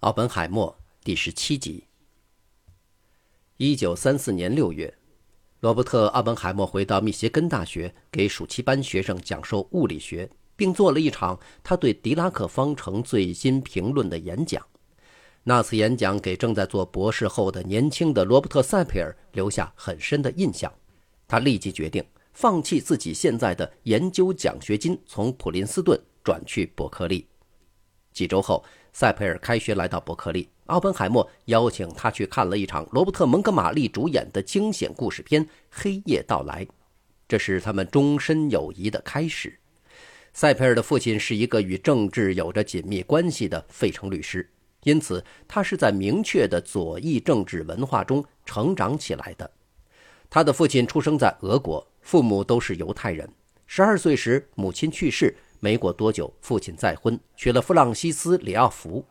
奥本海默第十七集。一九三四年六月，罗伯特·奥本海默回到密歇根大学，给暑期班学生讲授物理学，并做了一场他对狄拉克方程最新评论的演讲。那次演讲给正在做博士后的年轻的罗伯特·塞佩尔留下很深的印象。他立即决定放弃自己现在的研究奖学金，从普林斯顿转去伯克利。几周后。塞佩尔开学来到伯克利，奥本海默邀请他去看了一场罗伯特·蒙哥马利主演的惊险故事片《黑夜到来》，这是他们终身友谊的开始。塞佩尔的父亲是一个与政治有着紧密关系的费城律师，因此他是在明确的左翼政治文化中成长起来的。他的父亲出生在俄国，父母都是犹太人。十二岁时，母亲去世。没过多久，父亲再婚，娶了弗朗西斯·里奥弗。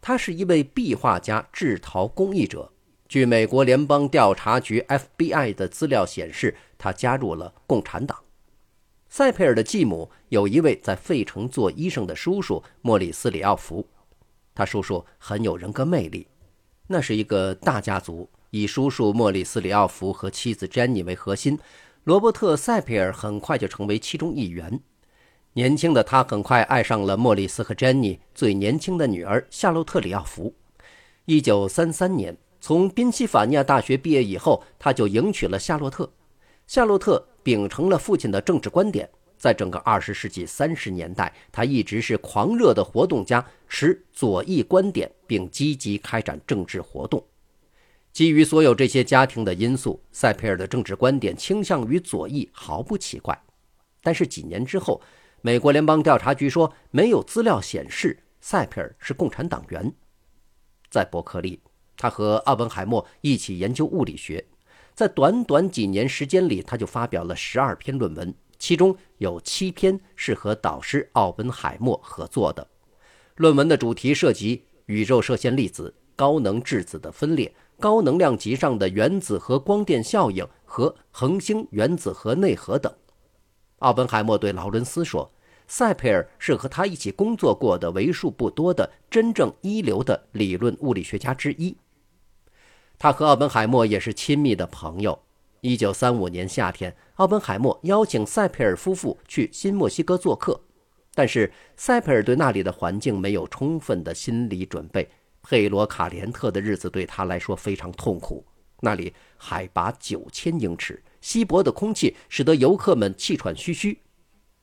他是一位壁画家、制陶工艺者。据美国联邦调查局 （FBI） 的资料显示，他加入了共产党。塞佩尔的继母有一位在费城做医生的叔叔莫里斯·里奥弗。他叔叔很有人格魅力。那是一个大家族，以叔叔莫里斯·里奥弗和妻子詹妮为核心。罗伯特·塞佩尔很快就成为其中一员。年轻的他很快爱上了莫里斯和珍妮最年轻的女儿夏洛特·里奥弗。一九三三年，从宾夕法尼亚大学毕业以后，他就迎娶了夏洛特。夏洛特秉承了父亲的政治观点，在整个二十世纪三十年代，他一直是狂热的活动家，持左翼观点，并积极开展政治活动。基于所有这些家庭的因素，塞佩尔的政治观点倾向于左翼毫不奇怪。但是几年之后，美国联邦调查局说，没有资料显示塞佩尔是共产党员。在伯克利，他和奥本海默一起研究物理学，在短短几年时间里，他就发表了十二篇论文，其中有七篇是和导师奥本海默合作的。论文的主题涉及宇宙射线粒子、高能质子的分裂、高能量级上的原子核光电效应和恒星原子核内核等。奥本海默对劳伦斯说：“塞佩尔是和他一起工作过的为数不多的真正一流的理论物理学家之一。他和奥本海默也是亲密的朋友。1935年夏天，奥本海默邀请塞佩尔夫妇去新墨西哥做客，但是塞佩尔对那里的环境没有充分的心理准备。佩罗卡连特的日子对他来说非常痛苦，那里海拔九千英尺。”稀薄的空气使得游客们气喘吁吁。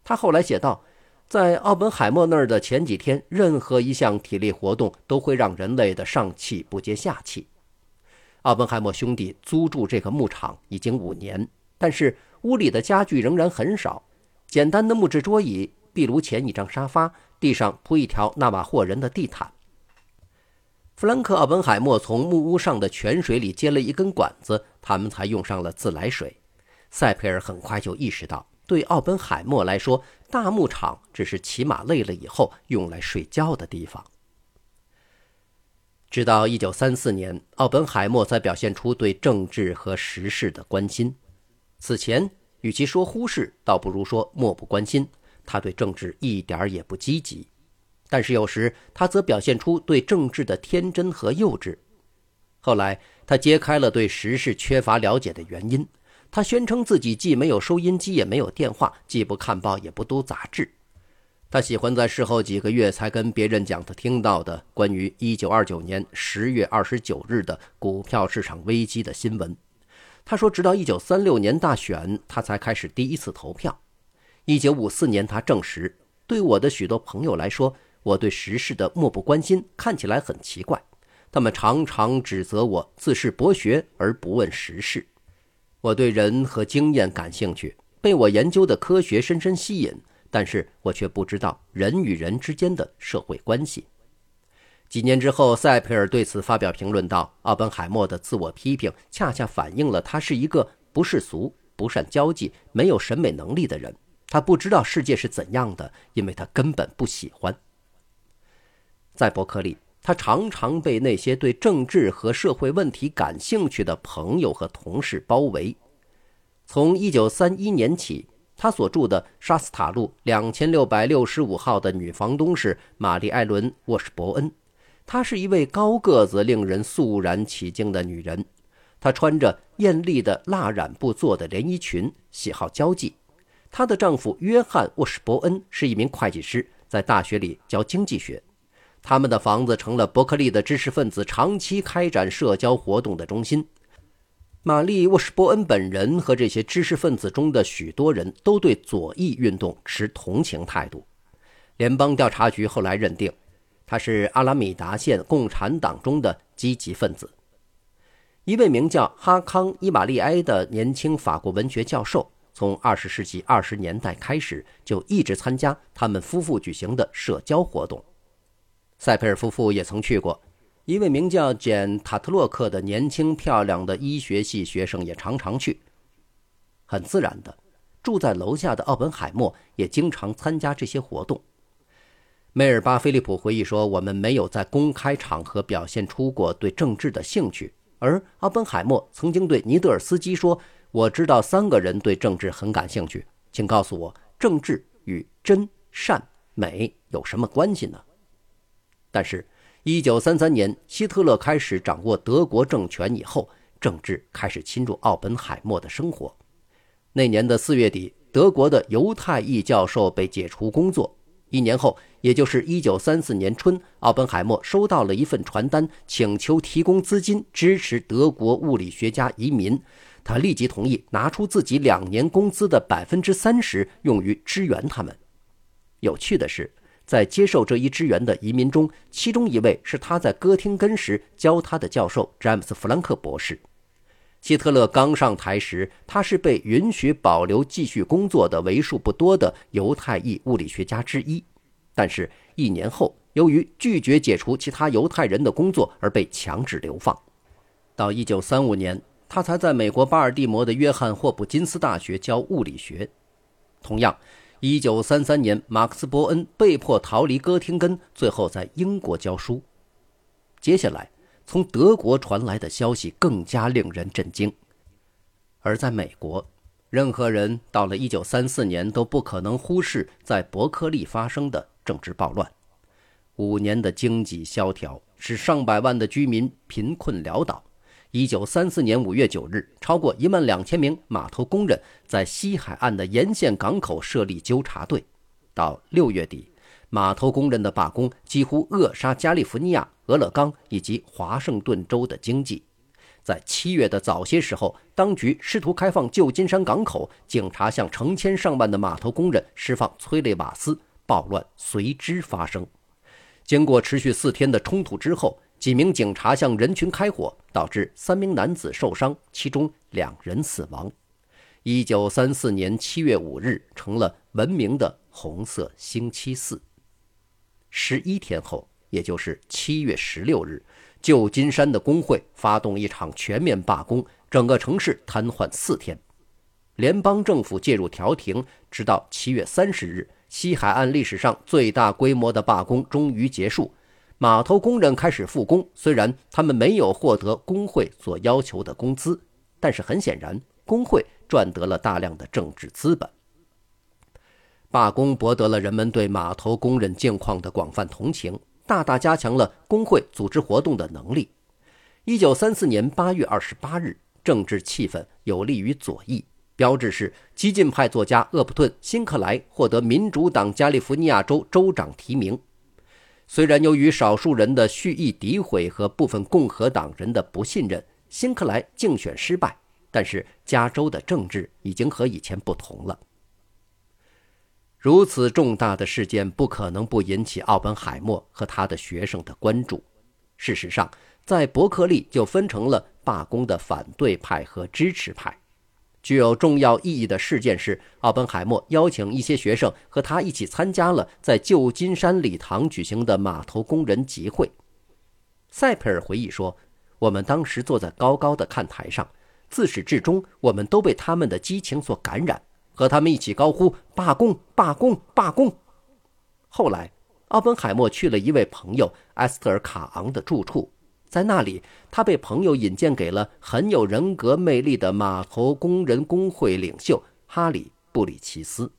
他后来写道：“在奥本海默那儿的前几天，任何一项体力活动都会让人累得上气不接下气。”奥本海默兄弟租住这个牧场已经五年，但是屋里的家具仍然很少，简单的木质桌椅、壁炉前一张沙发，地上铺一条纳瓦霍人的地毯。弗兰克·奥本海默从木屋上的泉水里接了一根管子，他们才用上了自来水。塞佩尔很快就意识到，对奥本海默来说，大牧场只是骑马累了以后用来睡觉的地方。直到1934年，奥本海默才表现出对政治和时事的关心。此前，与其说忽视，倒不如说漠不关心。他对政治一点也不积极，但是有时他则表现出对政治的天真和幼稚。后来，他揭开了对时事缺乏了解的原因。他宣称自己既没有收音机，也没有电话，既不看报，也不读杂志。他喜欢在事后几个月才跟别人讲他听到的关于1929年10月29日的股票市场危机的新闻。他说，直到1936年大选，他才开始第一次投票。1954年，他证实，对我的许多朋友来说，我对时事的漠不关心看起来很奇怪。他们常常指责我自恃博学而不问时事。我对人和经验感兴趣，被我研究的科学深深吸引，但是我却不知道人与人之间的社会关系。几年之后，塞佩尔对此发表评论道：“奥本海默的自我批评恰恰反映了他是一个不世俗、不善交际、没有审美能力的人。他不知道世界是怎样的，因为他根本不喜欢。”在伯克利。他常常被那些对政治和社会问题感兴趣的朋友和同事包围。从1931年起，他所住的沙斯塔路2665号的女房东是玛丽·艾伦·沃什伯恩。她是一位高个子、令人肃然起敬的女人。她穿着艳丽的蜡染布做的连衣裙，喜好交际。她的丈夫约翰·沃什伯恩是一名会计师，在大学里教经济学。他们的房子成了伯克利的知识分子长期开展社交活动的中心。玛丽·沃什伯恩本人和这些知识分子中的许多人都对左翼运动持同情态度。联邦调查局后来认定，他是阿拉米达县共产党中的积极分子。一位名叫哈康·伊玛利埃的年轻法国文学教授，从20世纪20年代开始就一直参加他们夫妇举行的社交活动。塞佩尔夫妇也曾去过。一位名叫简·塔特洛克的年轻漂亮的医学系学生也常常去。很自然的，住在楼下的奥本海默也经常参加这些活动。梅尔巴·菲利普回忆说：“我们没有在公开场合表现出过对政治的兴趣。”而奥本海默曾经对尼德尔斯基说：“我知道三个人对政治很感兴趣，请告诉我，政治与真善美有什么关系呢？”但是。一九三三年，希特勒开始掌握德国政权以后，政治开始侵入奥本海默的生活。那年的四月底，德国的犹太裔教授被解除工作。一年后，也就是一九三四年春，奥本海默收到了一份传单，请求提供资金支持德国物理学家移民。他立即同意拿出自己两年工资的百分之三十用于支援他们。有趣的是。在接受这一支援的移民中，其中一位是他在哥廷根时教他的教授詹姆斯·弗兰克博士。希特勒刚上台时，他是被允许保留继续工作的为数不多的犹太裔物理学家之一。但是，一年后，由于拒绝解除其他犹太人的工作而被强制流放。到1935年，他才在美国巴尔的摩的约翰霍普金斯大学教物理学。同样。一九三三年，马克思·伯恩被迫逃离哥廷根，最后在英国教书。接下来，从德国传来的消息更加令人震惊。而在美国，任何人到了一九三四年都不可能忽视在伯克利发生的政治暴乱。五年的经济萧条使上百万的居民贫困潦倒。一九三四年五月九日，超过一万两千名码头工人在西海岸的沿线港口设立纠察队。到六月底，码头工人的罢工几乎扼杀加利福尼亚、俄勒冈以及华盛顿州的经济。在七月的早些时候，当局试图开放旧金山港口，警察向成千上万的码头工人释放催泪瓦斯，暴乱随之发生。经过持续四天的冲突之后。几名警察向人群开火，导致三名男子受伤，其中两人死亡。一九三四年七月五日成了闻名的“红色星期四”。十一天后，也就是七月十六日，旧金山的工会发动一场全面罢工，整个城市瘫痪四天。联邦政府介入调停，直到七月三十日，西海岸历史上最大规模的罢工终于结束。码头工人开始复工，虽然他们没有获得工会所要求的工资，但是很显然，工会赚得了大量的政治资本。罢工博得了人们对码头工人境况的广泛同情，大大加强了工会组织活动的能力。一九三四年八月二十八日，政治气氛有利于左翼，标志是激进派作家厄普顿·辛克莱获得民主党加利福尼亚州州长提名。虽然由于少数人的蓄意诋毁和部分共和党人的不信任，辛克莱竞选失败，但是加州的政治已经和以前不同了。如此重大的事件不可能不引起奥本海默和他的学生的关注。事实上，在伯克利就分成了罢工的反对派和支持派。具有重要意义的事件是，奥本海默邀请一些学生和他一起参加了在旧金山礼堂举行的码头工人集会。塞佩尔回忆说：“我们当时坐在高高的看台上，自始至终，我们都被他们的激情所感染，和他们一起高呼‘罢工！罢工！罢工！’后来，奥本海默去了一位朋友埃斯特尔·卡昂的住处。”在那里，他被朋友引荐给了很有人格魅力的码头工人工会领袖哈里·布里奇斯。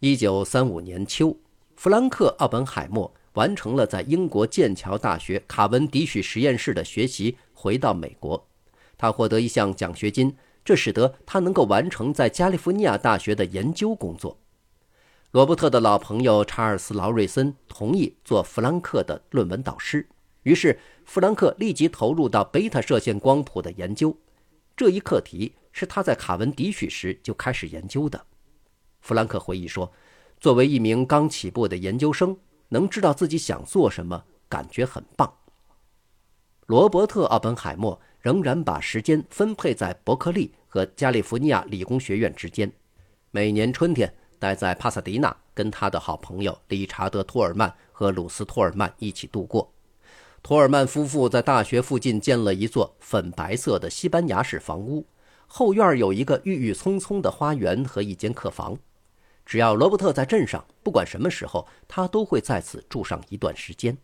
一九三五年秋，弗兰克·奥本海默完成了在英国剑桥大学卡文迪许实验室的学习，回到美国。他获得一项奖学金，这使得他能够完成在加利福尼亚大学的研究工作。罗伯特的老朋友查尔斯·劳瑞森同意做弗兰克的论文导师，于是弗兰克立即投入到贝塔射线光谱的研究。这一课题是他在卡文迪许时就开始研究的。弗兰克回忆说：“作为一名刚起步的研究生，能知道自己想做什么，感觉很棒。”罗伯特·奥本海默仍然把时间分配在伯克利和加利福尼亚理工学院之间。每年春天，待在帕萨迪纳，跟他的好朋友理查德·托尔曼和鲁斯·托尔曼一起度过。托尔曼夫妇在大学附近建了一座粉白色的西班牙式房屋，后院有一个郁郁葱葱的花园和一间客房。只要罗伯特在镇上，不管什么时候，他都会在此住上一段时间。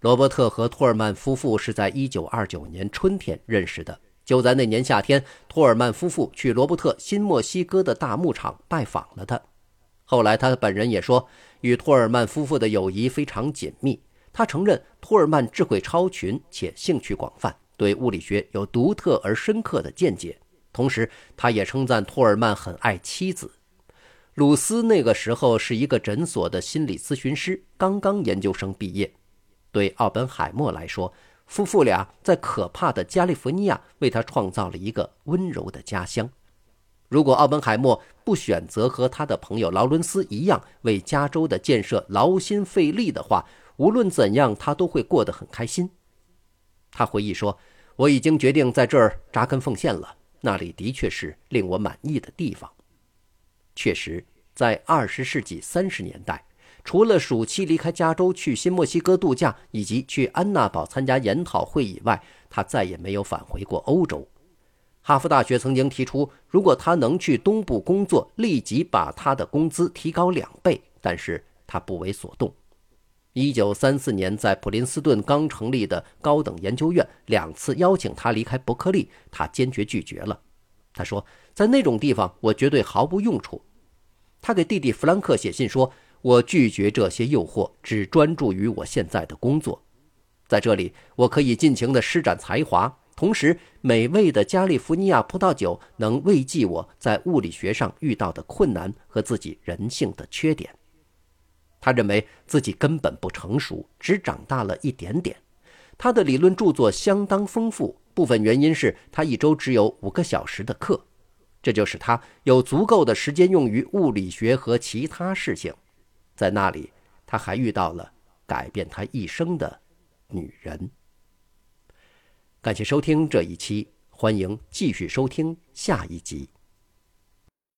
罗伯特和托尔曼夫妇是在1929年春天认识的。就在那年夏天，托尔曼夫妇去罗伯特新墨西哥的大牧场拜访了他。后来，他本人也说，与托尔曼夫妇的友谊非常紧密。他承认托尔曼智慧超群且兴趣广泛，对物理学有独特而深刻的见解。同时，他也称赞托尔曼很爱妻子。鲁斯那个时候是一个诊所的心理咨询师，刚刚研究生毕业。对奥本海默来说，夫妇俩在可怕的加利福尼亚为他创造了一个温柔的家乡。如果奥本海默不选择和他的朋友劳伦斯一样为加州的建设劳心费力的话，无论怎样，他都会过得很开心。他回忆说：“我已经决定在这儿扎根奉献了，那里的确是令我满意的地方。”确实，在二十世纪三十年代，除了暑期离开加州去新墨西哥度假，以及去安娜堡参加研讨会以外，他再也没有返回过欧洲。哈佛大学曾经提出，如果他能去东部工作，立即把他的工资提高两倍，但是他不为所动。一九三四年，在普林斯顿刚成立的高等研究院两次邀请他离开伯克利，他坚决拒绝了。他说：“在那种地方，我绝对毫无用处。”他给弟弟弗兰克写信说：“我拒绝这些诱惑，只专注于我现在的工作。在这里，我可以尽情地施展才华，同时美味的加利福尼亚葡萄酒能慰藉我在物理学上遇到的困难和自己人性的缺点。”他认为自己根本不成熟，只长大了一点点。他的理论著作相当丰富。部分原因是他一周只有五个小时的课，这就使他有足够的时间用于物理学和其他事情。在那里，他还遇到了改变他一生的女人。感谢收听这一期，欢迎继续收听下一集。